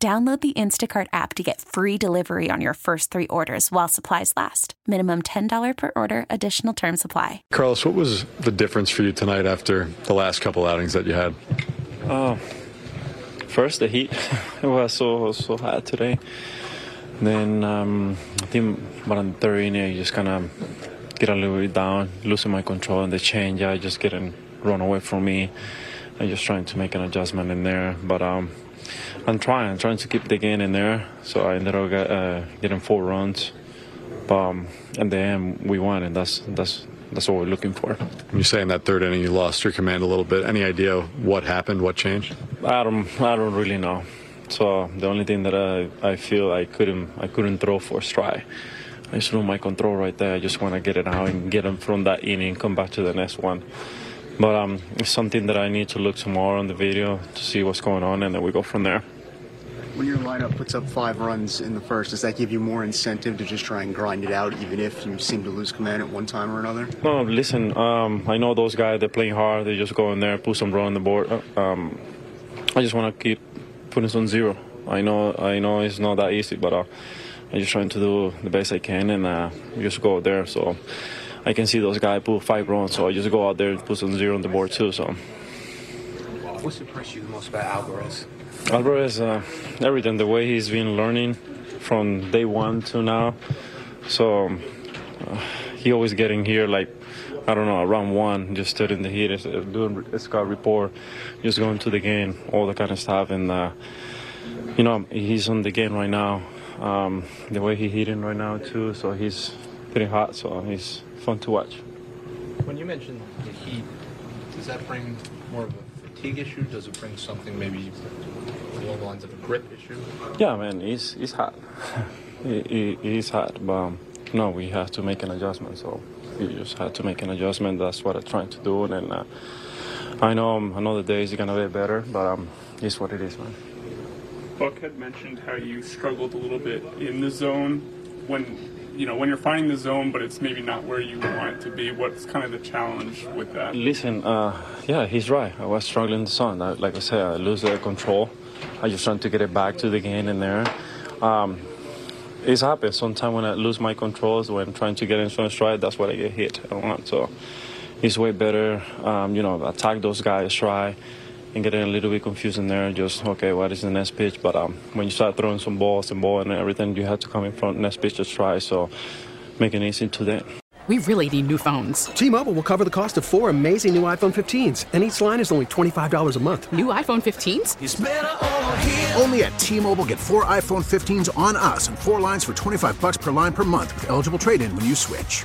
Download the Instacart app to get free delivery on your first three orders while supplies last. Minimum $10 per order, additional term supply. Carlos, what was the difference for you tonight after the last couple outings that you had? Uh, first, the heat. it was so, so hot today. Then um, I think around the third inning, I just kind of get a little bit down, losing my control, and the change, I just getting run away from me. I'm just trying to make an adjustment in there. But um, I'm trying, I'm trying to keep the game in there. So I ended up get, uh, getting four runs. But um, at the end, we won, and that's that's that's what we're looking for. You say in that third inning you lost your command a little bit. Any idea what happened? What changed? I don't I don't really know. So the only thing that I, I feel I couldn't I couldn't throw for a strike. I just lose my control right there. I just want to get it out and get them from that inning, come back to the next one. But um, it's something that I need to look tomorrow on the video to see what's going on, and then we go from there. When your lineup puts up five runs in the first, does that give you more incentive to just try and grind it out, even if you seem to lose command at one time or another? No, listen. Um, I know those guys. They're playing hard. They just go in there, put some run on the board. Um, I just want to keep putting on zero. I know. I know it's not that easy, but uh, I'm just trying to do the best I can and uh, just go there. So I can see those guys put five runs, so I just go out there and put some zero on the board too. So. What's impressed you the most about Alvarez? Alvarez, uh, everything, the way he's been learning from day one to now. So uh, he always getting here like I don't know around one, just stood in the heat, uh, doing scout report, just going to the game, all that kind of stuff, and uh, you know he's on the game right now. Um, the way he hitting right now too, so he's pretty hot, so he's fun to watch. When you mentioned the heat, does that bring more of a fatigue issue? Does it bring something maybe along the lines of a grip issue? Yeah, man, he's he's hot. he, he, he's hot, but um, no, we have to make an adjustment. So you just have to make an adjustment. That's what I'm trying to do, and uh, I know um, another day is gonna be better, but um, it's what it is, man. Buck had mentioned how you struggled a little bit in the zone when you know when you're finding the zone, but it's maybe not where you want it to be. What's kind of the challenge with that? Listen, uh, yeah, he's right. I was struggling in the zone. I, like I said, I lose the control. I just trying to get it back to the game in there. Um, it's happened sometimes when I lose my controls when trying to get into a stride. That's what I get hit a lot. So it's way better, um, you know, attack those guys, try and getting a little bit confused in there. Just okay, what is the next pitch? But um, when you start throwing some balls and ball and everything, you have to come in front next pitch to try. So make it easy to that. We really need new phones. T-Mobile will cover the cost of four amazing new iPhone 15s, and each line is only twenty five dollars a month. New iPhone 15s? Only at T-Mobile, get four iPhone 15s on us, and four lines for twenty five bucks per line per month with eligible trade-in when you switch.